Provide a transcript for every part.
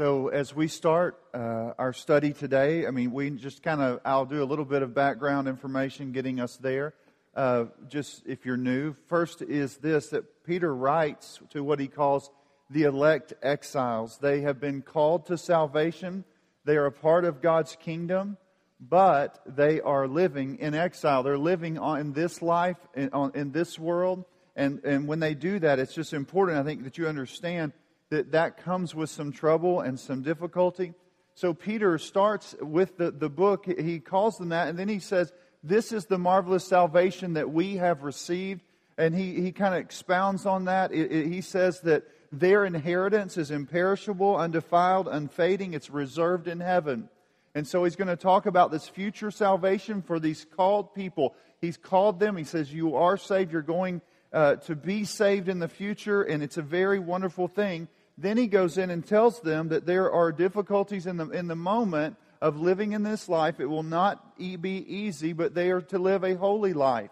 So, as we start uh, our study today, I mean, we just kind of, I'll do a little bit of background information getting us there. Uh, just if you're new, first is this that Peter writes to what he calls the elect exiles. They have been called to salvation, they are a part of God's kingdom, but they are living in exile. They're living on, in this life, in, on, in this world. And, and when they do that, it's just important, I think, that you understand that that comes with some trouble and some difficulty. So Peter starts with the, the book. He calls them that, and then he says, This is the marvelous salvation that we have received. And he, he kind of expounds on that. It, it, he says that their inheritance is imperishable, undefiled, unfading. It's reserved in heaven. And so he's going to talk about this future salvation for these called people. He's called them. He says, You are saved. You're going uh, to be saved in the future, and it's a very wonderful thing. Then he goes in and tells them that there are difficulties in the, in the moment of living in this life. It will not be easy, but they are to live a holy life.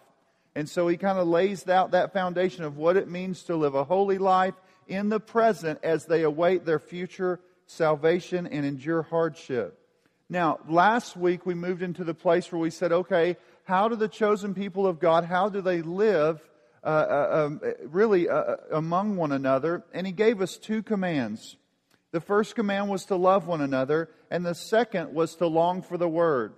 And so he kind of lays out that foundation of what it means to live a holy life in the present as they await their future salvation and endure hardship. Now, last week we moved into the place where we said, okay, how do the chosen people of God, how do they live uh, uh, um, really uh, uh, among one another, and he gave us two commands. The first command was to love one another, and the second was to long for the word.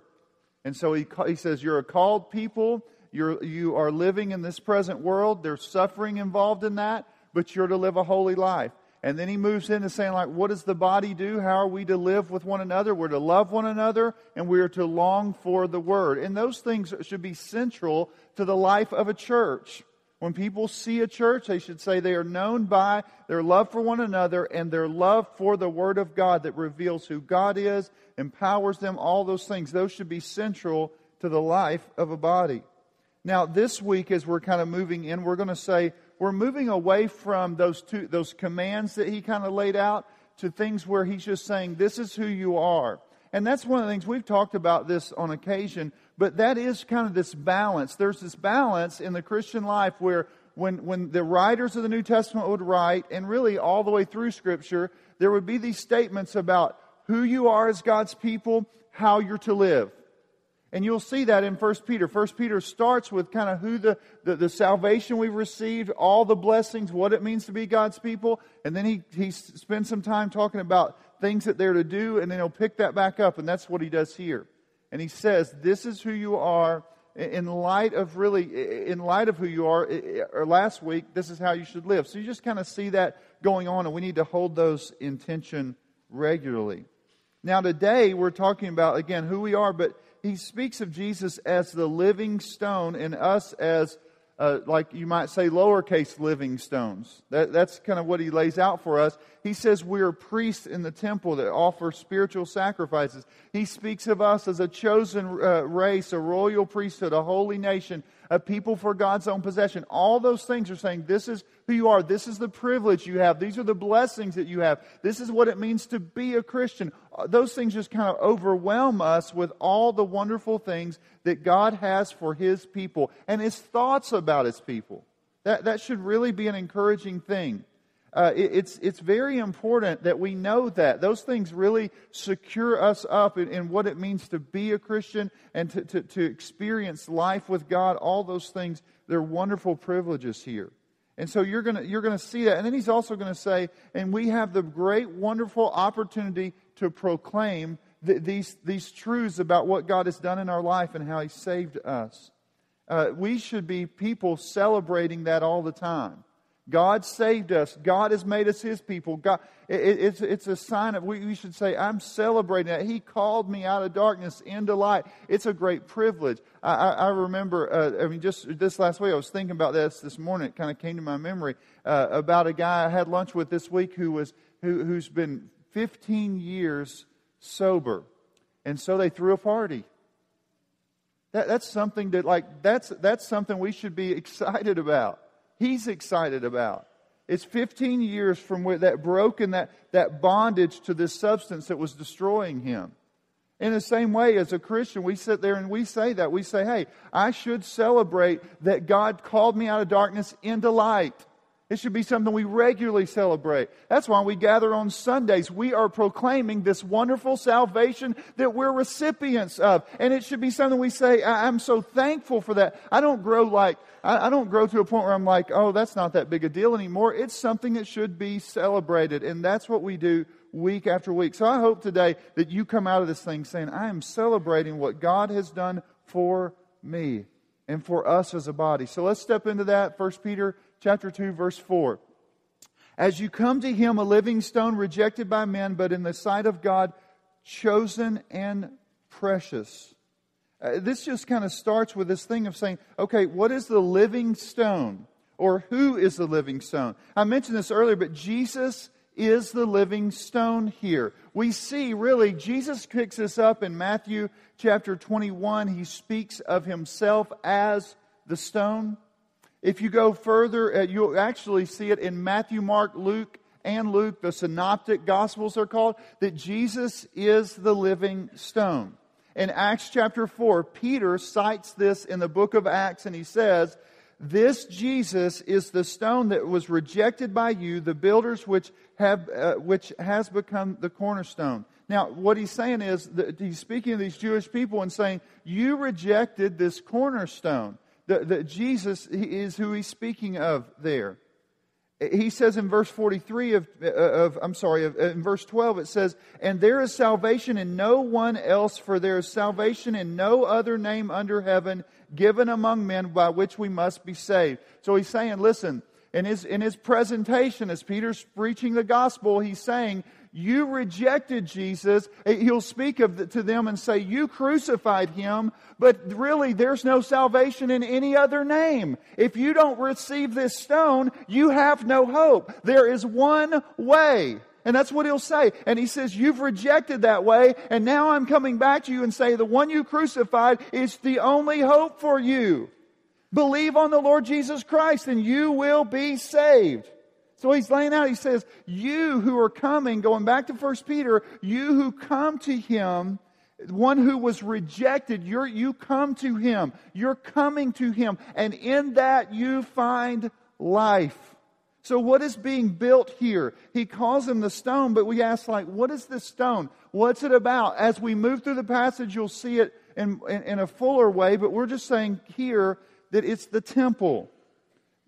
And so he, he says, You're a called people. You're, you are living in this present world. There's suffering involved in that, but you're to live a holy life. And then he moves into saying, like, what does the body do? How are we to live with one another? We're to love one another, and we are to long for the word. And those things should be central to the life of a church. When people see a church, they should say they are known by their love for one another and their love for the Word of God that reveals who God is, empowers them, all those things. Those should be central to the life of a body. Now, this week, as we're kind of moving in, we're going to say we're moving away from those two, those commands that he kind of laid out to things where he's just saying, this is who you are. And that's one of the things we've talked about this on occasion, but that is kind of this balance. There's this balance in the Christian life where when, when the writers of the New Testament would write, and really all the way through Scripture, there would be these statements about who you are as God's people, how you're to live. And you'll see that in 1 Peter. 1 Peter starts with kind of who the, the, the, salvation we've received, all the blessings, what it means to be God's people. And then he, he spends some time talking about things that they're to do, and then he'll pick that back up, and that's what he does here. And he says, This is who you are in light of really, in light of who you are, or last week, this is how you should live. So you just kind of see that going on, and we need to hold those in tension regularly. Now, today, we're talking about, again, who we are, but he speaks of Jesus as the living stone and us as, uh, like you might say, lowercase living stones. That, that's kind of what he lays out for us. He says we are priests in the temple that offer spiritual sacrifices. He speaks of us as a chosen uh, race, a royal priesthood, a holy nation, a people for God's own possession. All those things are saying this is who you are. This is the privilege you have. These are the blessings that you have. This is what it means to be a Christian. Uh, those things just kind of overwhelm us with all the wonderful things that God has for His people and His thoughts about His people. That, that should really be an encouraging thing. Uh, it, it's, it's very important that we know that. Those things really secure us up in, in what it means to be a Christian and to, to, to experience life with God. All those things, they're wonderful privileges here. And so you're going you're gonna see that. And then he's also going to say, and we have the great, wonderful opportunity to proclaim th- these, these truths about what God has done in our life and how he saved us. Uh, we should be people celebrating that all the time. God saved us. God has made us His people. God, it, it's, it's a sign of, we, we should say, I'm celebrating that. He called me out of darkness into light. It's a great privilege. I, I, I remember, uh, I mean, just this last week, I was thinking about this this morning. It kind of came to my memory uh, about a guy I had lunch with this week who was, who, who's been 15 years sober. And so they threw a party. That, that's something that, like, that's, that's something we should be excited about he's excited about. It's 15 years from where that broken, that, that bondage to this substance that was destroying him. In the same way, as a Christian, we sit there and we say that. We say, hey, I should celebrate that God called me out of darkness into light. It should be something we regularly celebrate. That's why we gather on Sundays. We are proclaiming this wonderful salvation that we're recipients of. And it should be something we say, I'm so thankful for that. I don't grow like, I don't grow to a point where I'm like, oh, that's not that big a deal anymore. It's something that should be celebrated. And that's what we do week after week. So I hope today that you come out of this thing saying, I am celebrating what God has done for me and for us as a body. So let's step into that. 1 Peter chapter 2 verse 4. As you come to him a living stone rejected by men but in the sight of God chosen and precious. Uh, this just kind of starts with this thing of saying, okay, what is the living stone? Or who is the living stone? I mentioned this earlier, but Jesus is the living stone here. We see really, Jesus picks this up in Matthew chapter 21. He speaks of himself as the stone. If you go further, uh, you'll actually see it in Matthew, Mark, Luke, and Luke, the synoptic gospels are called, that Jesus is the living stone. In Acts chapter 4, Peter cites this in the book of Acts and he says, this Jesus is the stone that was rejected by you, the builders, which have uh, which has become the cornerstone. Now, what he's saying is he's speaking to these Jewish people and saying, "You rejected this cornerstone." That Jesus is who he's speaking of there he says in verse 43 of, uh, of I'm sorry, of, in verse 12, it says, And there is salvation in no one else, for there is salvation in no other name under heaven given among men by which we must be saved. So he's saying, listen, in his, in his presentation, as Peter's preaching the gospel, he's saying, you rejected Jesus. He'll speak of to them and say, You crucified him, but really there's no salvation in any other name. If you don't receive this stone, you have no hope. There is one way. And that's what he'll say. And he says, You've rejected that way, and now I'm coming back to you and say, The one you crucified is the only hope for you. Believe on the Lord Jesus Christ, and you will be saved. So he's laying out, he says, You who are coming, going back to 1 Peter, you who come to him, one who was rejected, you're, you come to him. You're coming to him. And in that you find life. So what is being built here? He calls him the stone, but we ask like, what is this stone? What's it about? As we move through the passage, you'll see it in, in, in a fuller way, but we're just saying here that it's the temple.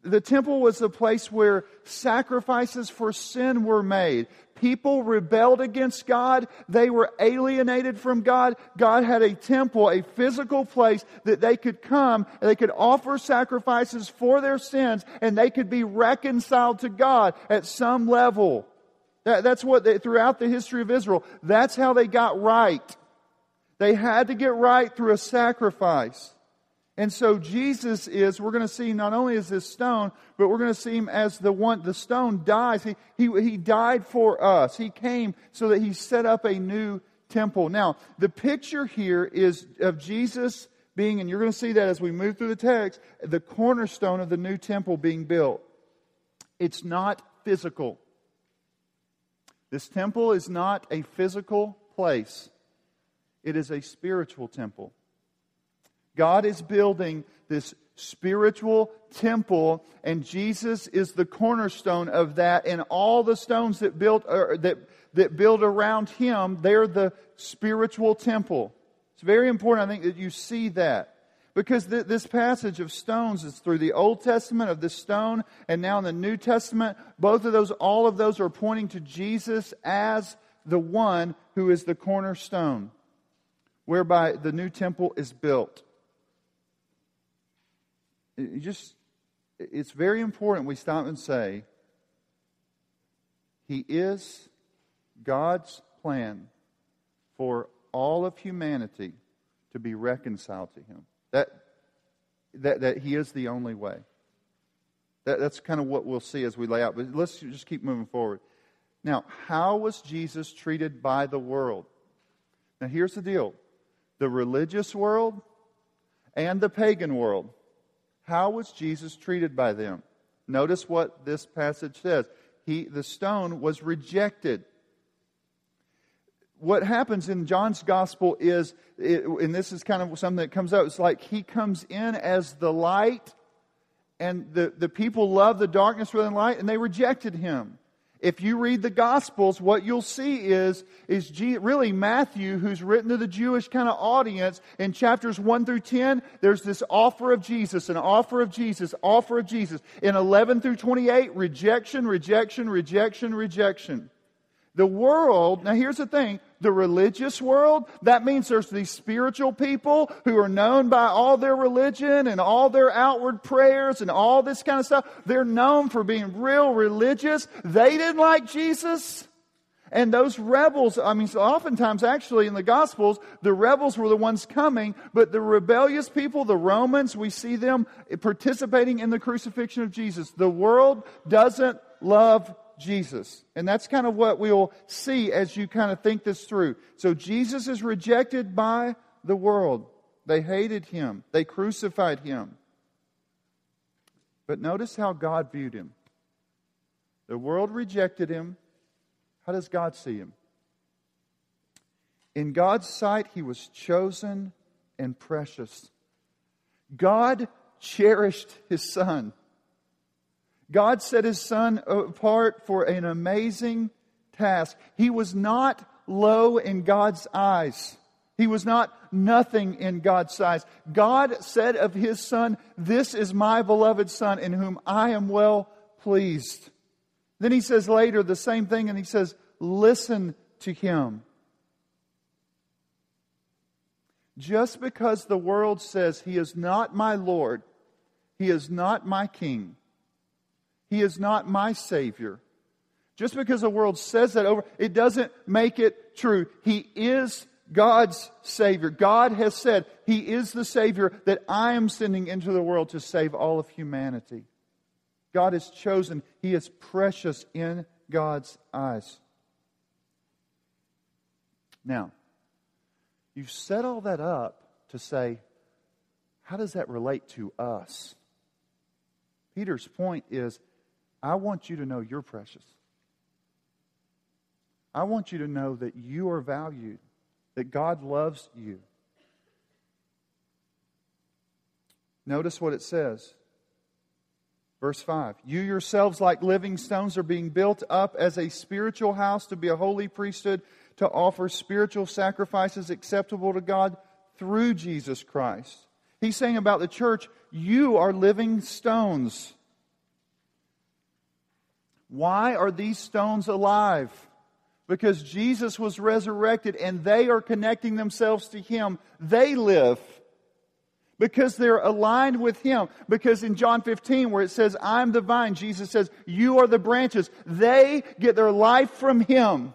The temple was the place where sacrifices for sin were made. People rebelled against God. They were alienated from God. God had a temple, a physical place that they could come, they could offer sacrifices for their sins, and they could be reconciled to God at some level. That, that's what, they, throughout the history of Israel, that's how they got right. They had to get right through a sacrifice. And so Jesus is, we're going to see not only as this stone, but we're going to see him as the one, the stone dies. He, he, he died for us. He came so that he set up a new temple. Now, the picture here is of Jesus being, and you're going to see that as we move through the text, the cornerstone of the new temple being built. It's not physical. This temple is not a physical place. It is a spiritual temple. God is building this spiritual temple, and Jesus is the cornerstone of that. And all the stones that built uh, that that build around Him, they're the spiritual temple. It's very important, I think, that you see that because th- this passage of stones is through the Old Testament of the stone, and now in the New Testament, both of those, all of those are pointing to Jesus as the one who is the cornerstone, whereby the new temple is built. It just, it's very important we stop and say, He is God's plan for all of humanity to be reconciled to Him. That, that, that He is the only way. That, that's kind of what we'll see as we lay out. But let's just keep moving forward. Now, how was Jesus treated by the world? Now, here's the deal the religious world and the pagan world how was Jesus treated by them? Notice what this passage says. He, the stone was rejected. What happens in John's gospel is, it, and this is kind of something that comes out, it's like he comes in as the light, and the, the people loved the darkness rather than light, and they rejected him. If you read the Gospels, what you'll see is, is really Matthew, who's written to the Jewish kind of audience, in chapters 1 through 10, there's this offer of Jesus, an offer of Jesus, offer of Jesus. In 11 through 28, rejection, rejection, rejection, rejection. The world, now here's the thing, the religious world, that means there's these spiritual people who are known by all their religion and all their outward prayers and all this kind of stuff. They're known for being real religious. They didn't like Jesus. And those rebels, I mean, so oftentimes actually in the Gospels, the rebels were the ones coming, but the rebellious people, the Romans, we see them participating in the crucifixion of Jesus. The world doesn't love Jesus. And that's kind of what we'll see as you kind of think this through. So Jesus is rejected by the world. They hated him, they crucified him. But notice how God viewed him. The world rejected him. How does God see him? In God's sight, he was chosen and precious. God cherished his son. God set his son apart for an amazing task. He was not low in God's eyes. He was not nothing in God's eyes. God said of his son, This is my beloved son in whom I am well pleased. Then he says later the same thing and he says, Listen to him. Just because the world says he is not my Lord, he is not my king, he is not my Savior. Just because the world says that over, it doesn't make it true. He is God's Savior. God has said, He is the Savior that I am sending into the world to save all of humanity. God has chosen, He is precious in God's eyes. Now, you've set all that up to say, how does that relate to us? Peter's point is I want you to know you're precious. I want you to know that you are valued, that God loves you. Notice what it says. Verse 5 You yourselves, like living stones, are being built up as a spiritual house to be a holy priesthood, to offer spiritual sacrifices acceptable to God through Jesus Christ. He's saying about the church, you are living stones. Why are these stones alive? Because Jesus was resurrected and they are connecting themselves to Him. They live because they're aligned with Him. Because in John 15, where it says, I'm the vine, Jesus says, You are the branches. They get their life from Him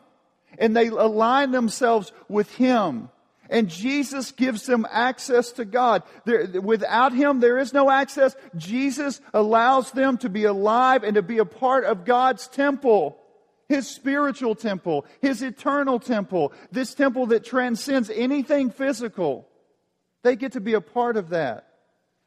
and they align themselves with Him. And Jesus gives them access to God. There, without Him, there is no access. Jesus allows them to be alive and to be a part of God's temple. His spiritual temple, His eternal temple, this temple that transcends anything physical. They get to be a part of that.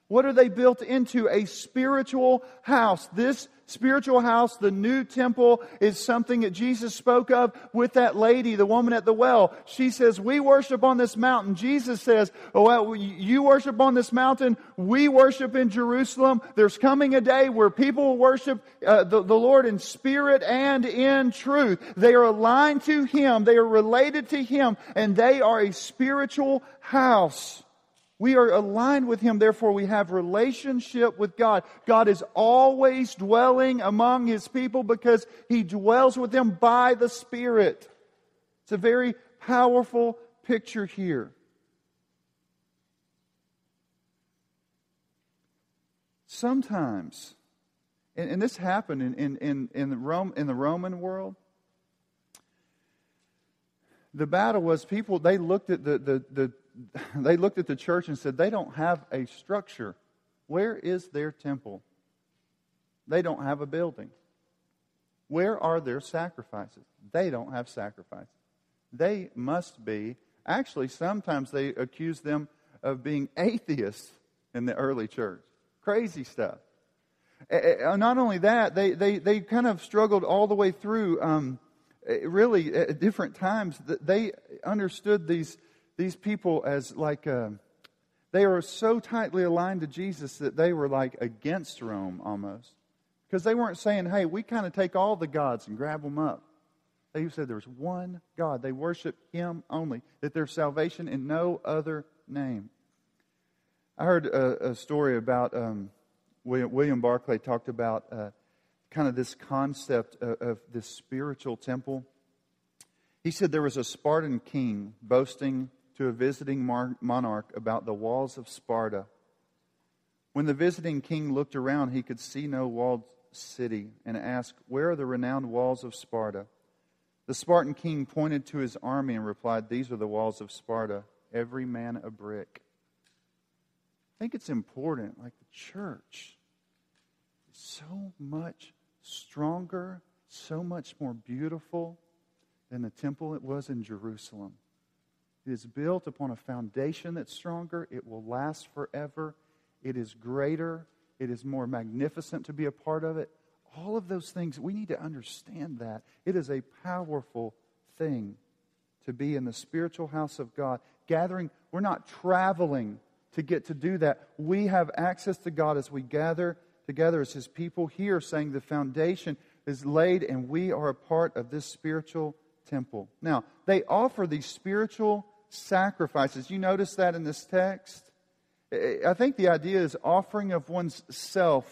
What are they built into? A spiritual house. This spiritual house, the new temple, is something that Jesus spoke of with that lady, the woman at the well. She says, We worship on this mountain. Jesus says, Oh, well, you worship on this mountain. We worship in Jerusalem. There's coming a day where people will worship uh, the, the Lord in spirit and in truth. They are aligned to Him, they are related to Him, and they are a spiritual house. We are aligned with Him, therefore we have relationship with God. God is always dwelling among His people because He dwells with them by the Spirit. It's a very powerful picture here. Sometimes, and, and this happened in, in, in, in, the Rome, in the Roman world, the battle was people, they looked at the, the, the they looked at the church and said, they don't have a structure. Where is their temple? They don't have a building. Where are their sacrifices? They don't have sacrifices. They must be, actually, sometimes they accuse them of being atheists in the early church. Crazy stuff. Uh, not only that, they, they, they kind of struggled all the way through, um, eh, really, at different times. They understood these these people as like uh, They were so tightly aligned to Jesus that they were like against Rome almost. Because they weren't saying, hey, we kind of take all the gods and grab them up. They said there's one God. They worship Him only, that there's salvation in no other name. I heard a, a story about um, William, William, Barclay talked about uh, kind of this concept of, of this spiritual temple. He said there was a Spartan king boasting to a visiting monarch about the walls of Sparta. When the visiting king looked around, he could see no walled city and asked, Where are the renowned walls of Sparta? The Spartan king pointed to his army and replied, These are the walls of Sparta, every man a brick. I think it's important, like the church is so much stronger, so much more beautiful than the temple it was in Jerusalem. It is built upon a foundation that's stronger. It will last forever. It is greater. It is more magnificent to be a part of it. All of those things, we need to understand that. It is a powerful thing to be in the spiritual house of God. Gathering, we're not traveling to get to do that. We have access to God as we gather together as His people here, saying the foundation is laid and we are a part of this spiritual temple. Now, they offer these spiritual sacrifices. You notice that in this text? I think the idea is offering of one's self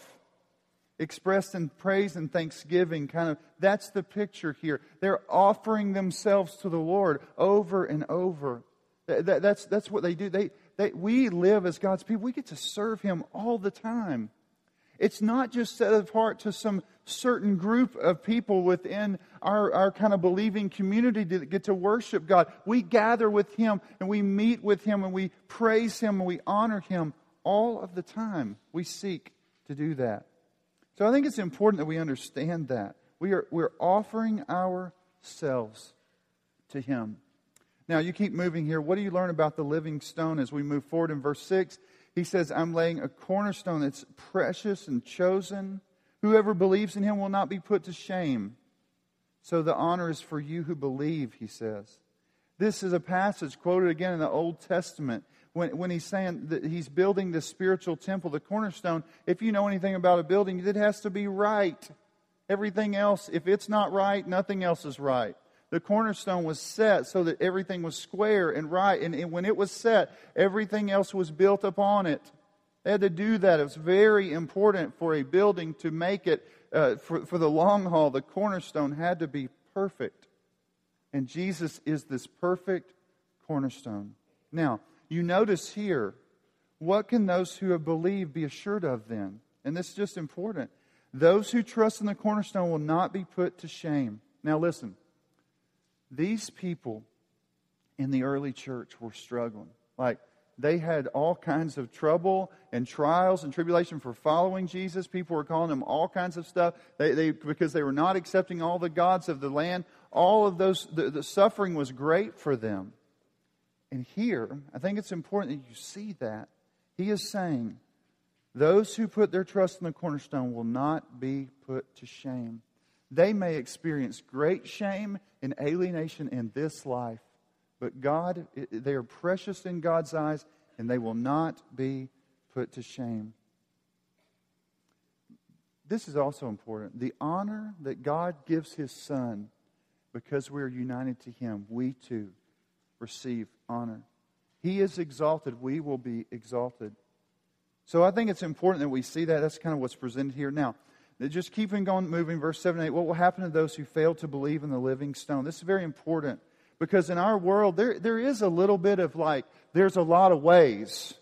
expressed in praise and thanksgiving. Kind of, that's the picture here. They're offering themselves to the Lord over and over. That, that's, that's what they do. They, they, we live as God's people. We get to serve Him all the time. It's not just set apart to some certain group of people within our, our kind of believing community to get to worship God. We gather with Him and we meet with Him and we praise Him and we honor Him all of the time. We seek to do that. So I think it's important that we understand that. We are, we're offering ourselves to Him. Now, you keep moving here. What do you learn about the living stone as we move forward in verse 6? He says, I'm laying a cornerstone that's precious and chosen. Whoever believes in him will not be put to shame. So the honor is for you who believe, he says. This is a passage quoted again in the Old Testament when, when he's saying that he's building this spiritual temple, the cornerstone. If you know anything about a building, it has to be right. Everything else, if it's not right, nothing else is right the cornerstone was set so that everything was square and right. And, and, when it was set, everything else was built upon it. They had to do that. It was very important for a building to make it, uh, for, for the long haul, the cornerstone had to be perfect. And Jesus is this perfect cornerstone. Now, you notice here, what can those who have believed be assured of then? And this is just important. Those who trust in the cornerstone will not be put to shame. Now, listen. These people in the early church were struggling. Like, they had all kinds of trouble and trials and tribulation for following Jesus. People were calling them all kinds of stuff they, they, because they were not accepting all the gods of the land. All of those, the, the suffering was great for them. And here, I think it's important that you see that. He is saying, those who put their trust in the cornerstone will not be put to shame. They may experience great shame and alienation in this life, but God, they are precious in God's eyes and they will not be put to shame. This is also important. The honor that God gives His Son because we are united to Him, we too receive honor. He is exalted, we will be exalted. So I think it's important that we see that. That's kind of what's presented here. Now, just keeping going, moving, verse 7 8. What will happen to those who fail to believe in the living stone? This is very important because in our world, there, there is a little bit of like, there's a lot of ways.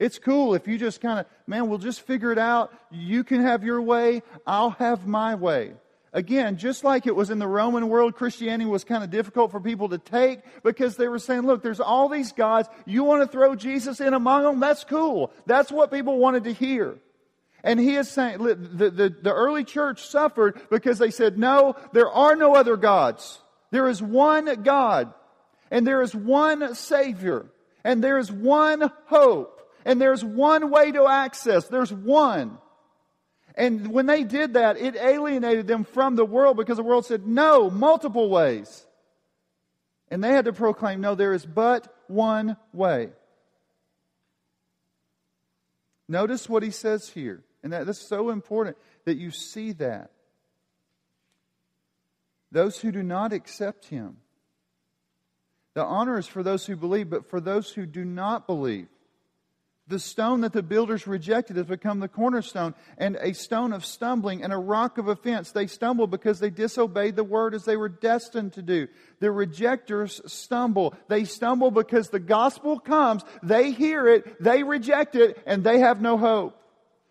It's cool if you just kind of, man, we'll just figure it out. You can have your way, I'll have my way. Again, just like it was in the Roman world, Christianity was kind of difficult for people to take because they were saying, look, there's all these gods. You want to throw Jesus in among them? That's cool. That's what people wanted to hear. And he is saying, the, the, the early church suffered because they said, no, there are no other gods. There is one God, and there is one Savior, and there is one hope, and there's one way to access. There's one. And when they did that, it alienated them from the world because the world said, no, multiple ways. And they had to proclaim, no, there is but one way. Notice what he says here. And that, that's so important that you see that. Those who do not accept him. The honor is for those who believe, but for those who do not believe. The stone that the builders rejected has become the cornerstone and a stone of stumbling and a rock of offense. They stumble because they disobeyed the word as they were destined to do. The rejectors stumble. They stumble because the gospel comes, they hear it, they reject it, and they have no hope.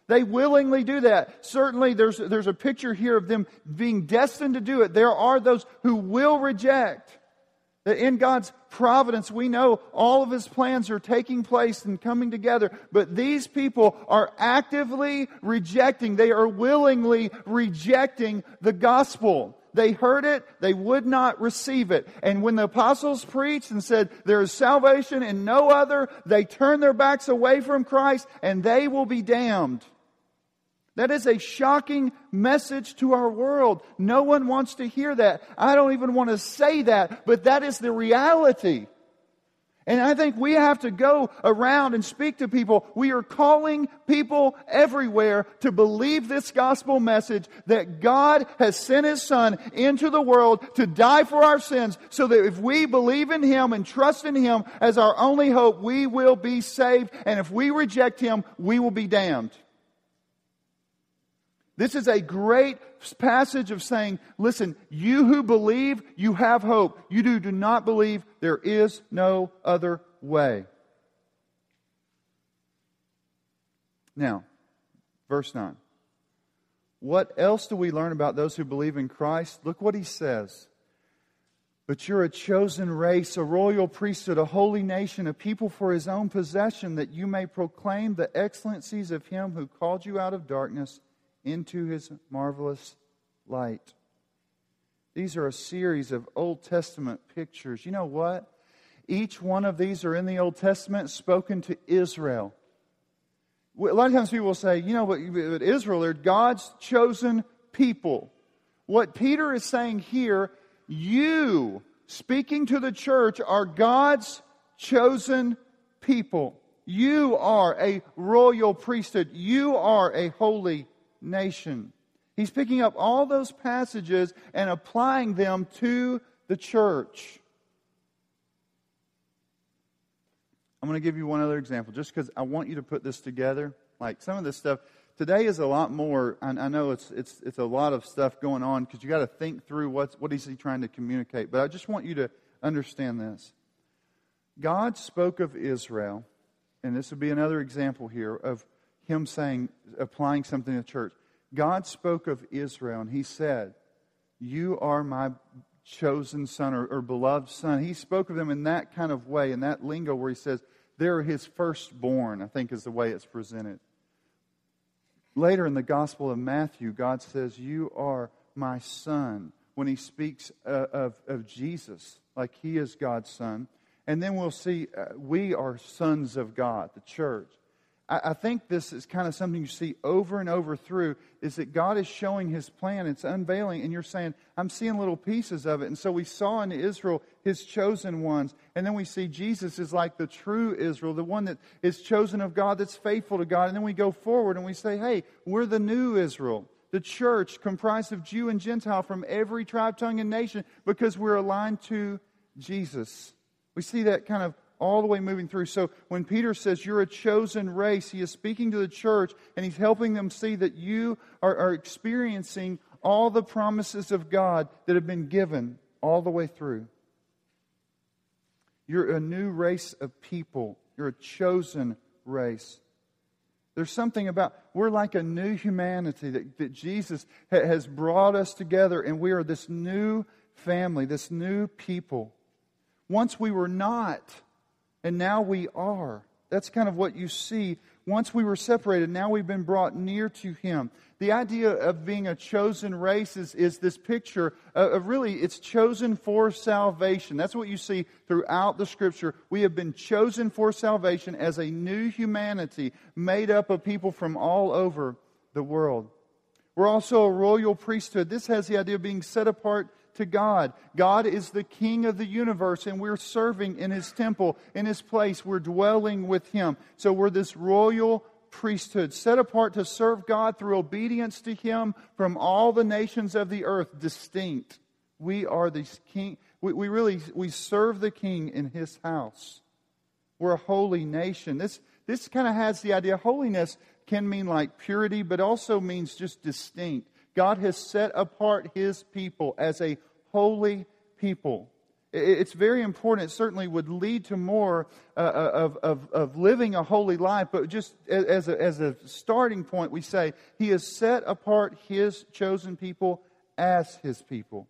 They willingly do that. Certainly, there's, there's a picture here of them being destined to do it. There are those who will reject. That in God's providence, we know all of His plans are taking place and coming together. But these people are actively rejecting, they are willingly rejecting the gospel. They heard it, they would not receive it. And when the apostles preached and said, There is salvation in no other, they turned their backs away from Christ and they will be damned. That is a shocking message to our world. No one wants to hear that. I don't even want to say that, but that is the reality. And I think we have to go around and speak to people. We are calling people everywhere to believe this gospel message that God has sent His Son into the world to die for our sins so that if we believe in Him and trust in Him as our only hope, we will be saved. And if we reject Him, we will be damned. This is a great passage of saying, listen, you who believe, you have hope. You who do not believe, there is no other way. Now, verse 9. What else do we learn about those who believe in Christ? Look what he says. But you're a chosen race, a royal priesthood, a holy nation, a people for his own possession, that you may proclaim the excellencies of him who called you out of darkness into his marvelous light. These are a series of Old Testament pictures. You know what? Each one of these are in the Old Testament spoken to Israel. A lot of times people will say, you know, what, Israel, they're God's chosen people. What Peter is saying here, you, speaking to the church, are God's chosen people. You are a royal priesthood. You are a holy nation. He's picking up all those passages and applying them to the church. I'm going to give you one other example just because I want you to put this together. Like some of this stuff, today is a lot more, I, I know it's, it's, it's a lot of stuff going on because you got to think through what's, what is he trying to communicate. But I just want you to understand this. God spoke of Israel, and this would be another example here of him saying, applying something to the church. God spoke of Israel and he said, You are my chosen son or, or, beloved son. He spoke of them in that kind of way, in that lingo where he says, They're his firstborn, I think is the way it's presented. Later in the Gospel of Matthew, God says, You are my son, when he speaks uh, of, of Jesus, like he is God's son. And then we'll see uh, we are sons of God, the church. I, think this is kind of something you see over and over through is that God is showing his plan. It's unveiling, and you're saying, I'm seeing little pieces of it. And so we saw in Israel his chosen ones. And then we see Jesus is like the true Israel, the one that is chosen of God, that's faithful to God. And then we go forward and we say, hey, we're the new Israel the church comprised of Jew and Gentile from every tribe, tongue, and nation because we're aligned to Jesus. We see that kind of all the way moving through. So when Peter says you're a chosen race, he is speaking to the church and he's helping them see that you are, are experiencing all the promises of God that have been given all the way through. You're a new race of people, you're a chosen race. There's something about, we're like a new humanity that, that Jesus ha, has brought us together, and we are this new family, this new people. Once we were not and now we are. That's kind of what you see. Once we were separated, now we've been brought near to Him. The idea of being a chosen race is, is this picture of really, it's chosen for salvation. That's what you see throughout the Scripture. We have been chosen for salvation as a new humanity made up of people from all over the world. We're also a royal priesthood. This has the idea of being set apart to God. God is the King of the universe, and we're serving in His temple, in His place. We're dwelling with Him. So we're this royal priesthood, set apart to serve God through obedience to Him from all the nations of the earth, distinct. We are the king. We, we really we serve the King in His house. We're a holy nation. This this kind of has the idea. Holiness can mean like purity, but also means just distinct. God has set apart His people as a holy people. It's very important. It certainly would lead to more uh, uh, of, of, of living a holy life. But just as a, as a starting point, we say He has set apart His chosen people as His people.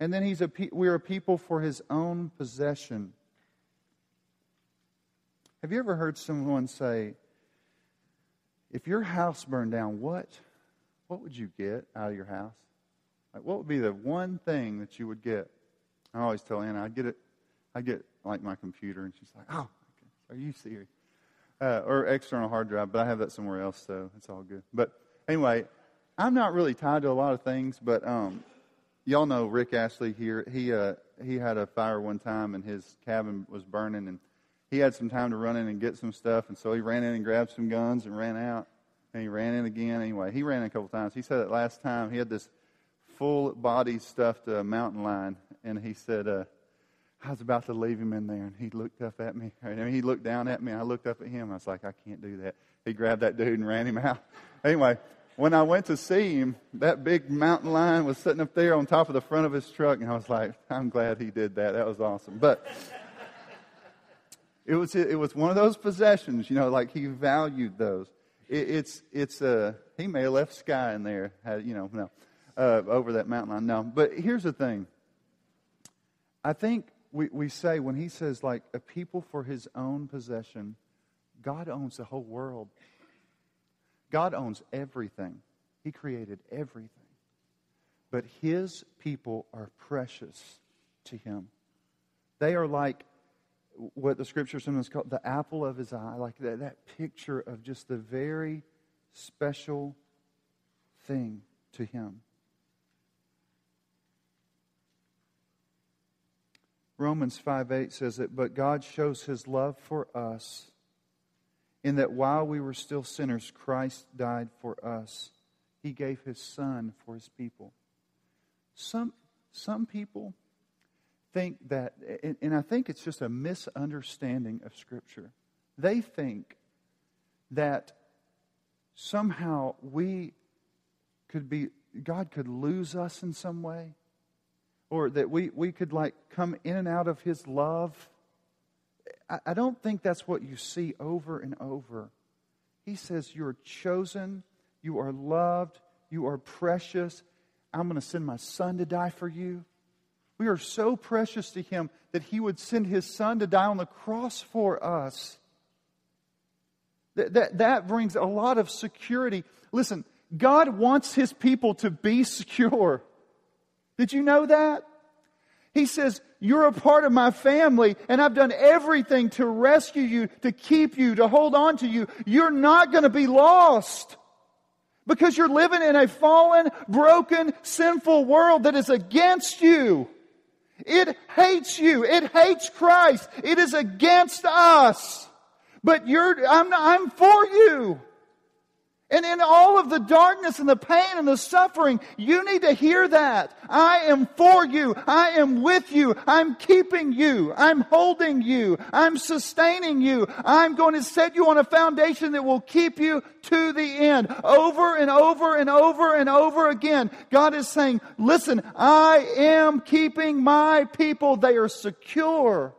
And then he's a, we're a people for His own possession. Have you ever heard someone say, if your house burned down, what, what would you get out of your house? Like, what would be the one thing that you would get? I always tell Anna, I get it. I get like my computer, and she's like, "Oh, are you serious?" Uh, or external hard drive, but I have that somewhere else, so it's all good. But anyway, I'm not really tied to a lot of things, but um, y'all know Rick Ashley here. He uh, he had a fire one time, and his cabin was burning, and he had some time to run in and get some stuff, and so he ran in and grabbed some guns and ran out, and he ran in again. Anyway, he ran in a couple times. He said that last time he had this full body stuffed uh, mountain lion, and he said, uh, I was about to leave him in there, and he looked up at me. And he looked down at me, I looked up at him. I was like, I can't do that. He grabbed that dude and ran him out. Anyway, when I went to see him, that big mountain lion was sitting up there on top of the front of his truck, and I was like, I'm glad he did that. That was awesome. But it was it was one of those possessions, you know, like he valued those. It, it's it's uh he may have left sky in there, had, you know, no uh, over that mountain line. No, but here's the thing. I think we, we say when he says like a people for his own possession, God owns the whole world. God owns everything. He created everything. But his people are precious to him. They are like what the scripture sometimes called the apple of his eye, like that, that picture of just the very special thing to him. Romans 5 8 says that, but God shows his love for us in that while we were still sinners, Christ died for us. He gave his son for his people. Some, some people think that, and I think it's just a misunderstanding of Scripture. They think that somehow we could be, God could lose us in some way or that we, we could like come in and out of his love. I, I don't think that's what you see over and over. He says, You're chosen, you are loved, you are precious. I'm going to send my son to die for you. We are so precious to him that he would send his son to die on the cross for us. That, that, that brings a lot of security. Listen, God wants his people to be secure. Did you know that? He says, You're a part of my family, and I've done everything to rescue you, to keep you, to hold on to you. You're not going to be lost because you're living in a fallen, broken, sinful world that is against you. It hates you. It hates Christ. It is against us. But you're, I'm, I'm for you. And in all of the darkness and the pain and the suffering, you need to hear that. I am for you. I am with you. I'm keeping you. I'm holding you. I'm sustaining you. I'm going to set you on a foundation that will keep you to the end. Over and over and over and over again, God is saying, listen, I am keeping my people. They are secure.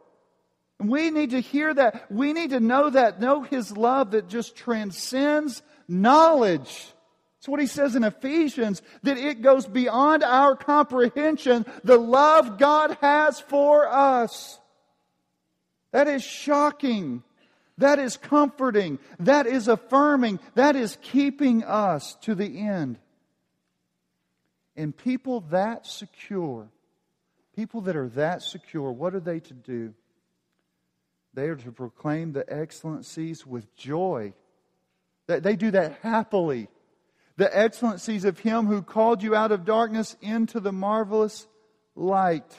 We need to hear that. We need to know that. Know His love that just transcends knowledge. That's what he says in Ephesians, that it goes beyond our comprehension, the love God has for us. That is shocking. That is comforting. That is affirming. That is keeping us to the end. And people that secure, people that are that secure, what are they to do? They are to proclaim the excellencies with joy they do that happily. The excellencies of Him who called you out of darkness into the marvelous light.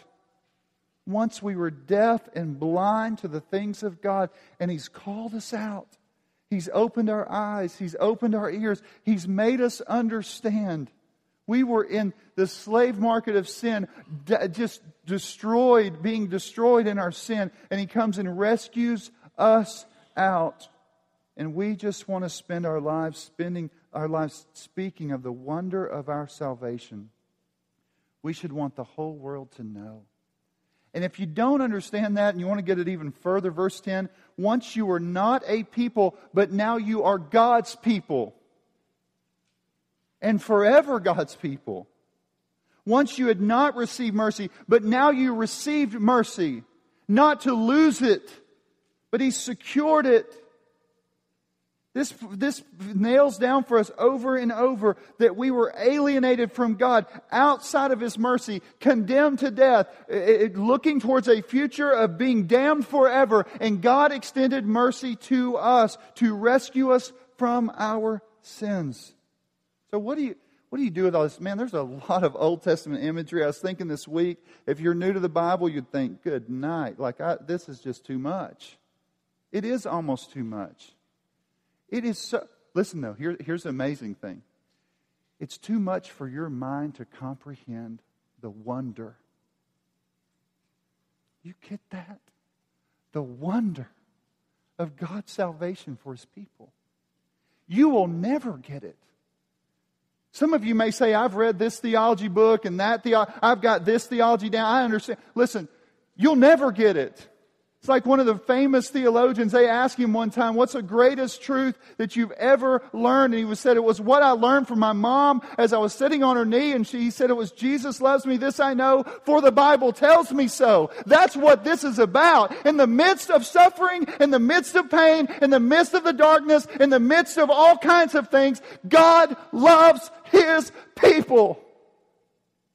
Once we were deaf and blind to the things of God, and He's called us out. He's opened our eyes. He's opened our ears. He's made us understand. We were in the slave market of sin, just destroyed, being destroyed in our sin, and He comes and rescues us out. And we just want to spend our lives spending our lives speaking of the wonder of our salvation. We should want the whole world to know. And if you don't understand that and you want to get it even further, verse 10 once you were not a people, but now you are God's people. And forever God's people. Once you had not received mercy, but now you received mercy. Not to lose it, but He secured it this, this nails down for us over and over that we were alienated from God outside of His mercy, condemned to death, looking towards a future of being damned forever. And God extended mercy to us to rescue us from our sins. So, what do you, what do you do with all this? Man, there's a lot of Old Testament imagery. I was thinking this week, if you're new to the Bible, you'd think, good night. Like, I, this is just too much. It is almost too much. It is so, listen though, here, here's the amazing thing. It's too much for your mind to comprehend the wonder. You get that? The wonder of God's salvation for his people. You will never get it. Some of you may say, I've read this theology book and that theology, I've got this theology down. I understand. Listen, you'll never get it. It's like one of the famous theologians, they asked him one time, What's the greatest truth that you've ever learned? And he said, It was what I learned from my mom as I was sitting on her knee. And she said, It was Jesus loves me. This I know, for the Bible tells me so. That's what this is about. In the midst of suffering, in the midst of pain, in the midst of the darkness, in the midst of all kinds of things, God loves his people.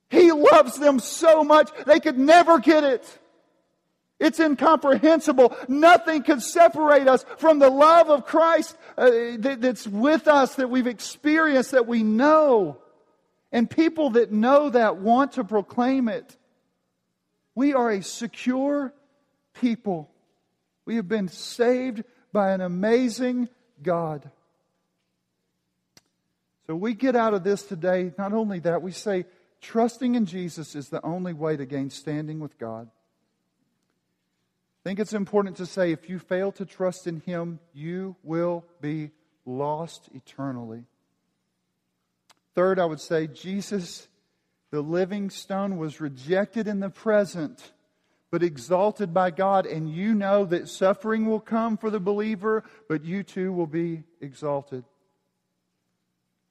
He loves them so much, they could never get it. It's incomprehensible. Nothing can separate us from the love of Christ uh, that, that's with us, that we've experienced, that we know. And people that know that want to proclaim it. We are a secure people. We have been saved by an amazing God. So we get out of this today, not only that, we say trusting in Jesus is the only way to gain standing with God. I think it's important to say if you fail to trust in Him, you will be lost eternally. Third, I would say Jesus, the living stone, was rejected in the present, but exalted by God. And you know that suffering will come for the believer, but you too will be exalted.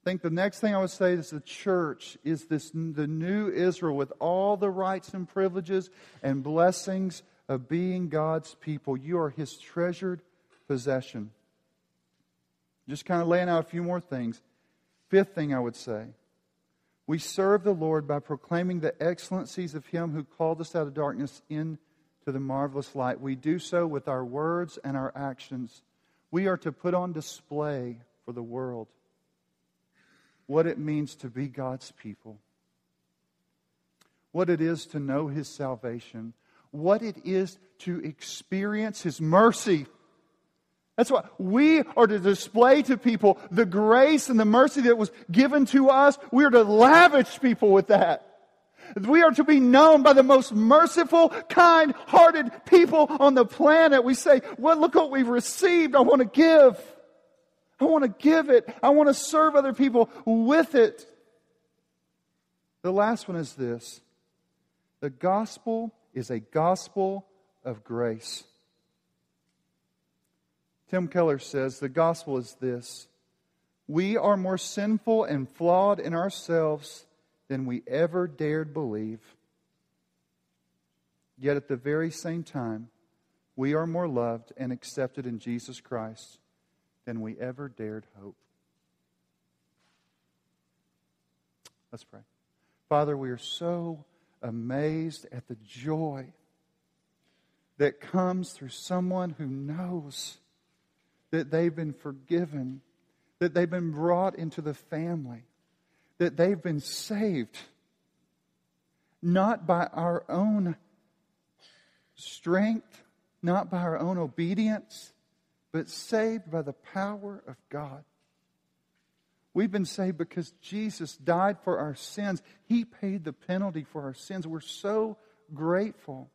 I think the next thing I would say is the church is this the new Israel with all the rights and privileges and blessings of being God's people. You are His treasured possession. Just kind of laying out a few more things. Fifth thing I would say we serve the Lord by proclaiming the excellencies of Him who called us out of darkness into the marvelous light. We do so with our words and our actions. We are to put on display for the world what it means to be God's people, what it is to know His salvation, what it is to experience His mercy. That's what we are to display to people the grace and the mercy that was given to us. We are to lavish people with that. We are to be known by the most merciful, kind hearted people on the planet. We say, well, look what we've received. I want to give. I want to give it. I want to serve other people with it. The last one is this the gospel is a gospel of grace. Tim Keller says the gospel is this we are more sinful and flawed in ourselves than we ever dared believe. Yet at the very same time, we are more loved and accepted in Jesus Christ than we ever dared hope. Let's pray. Father, we are so amazed at the joy that comes through someone who knows that they've been forgiven, that they've been brought into the family, that they've been saved, not by our own strength, not by our own obedience, but saved by the power of God. We've been saved because Jesus died for our sins. He paid the penalty for our sins. We're so grateful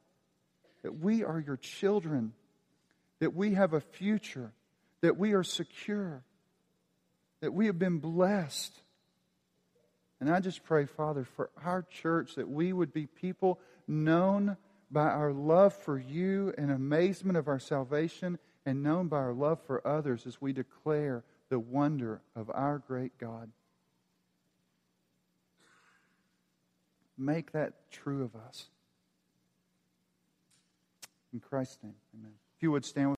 that we are your children, that we have a future, that we are secure, that we have been blessed. And I just pray, Father, for our church that we would be people known by our love for you and amazement of our salvation, and known by our love for others as we declare the wonder of our great God. Make that true of us. In Christ's name, amen. If you would stand with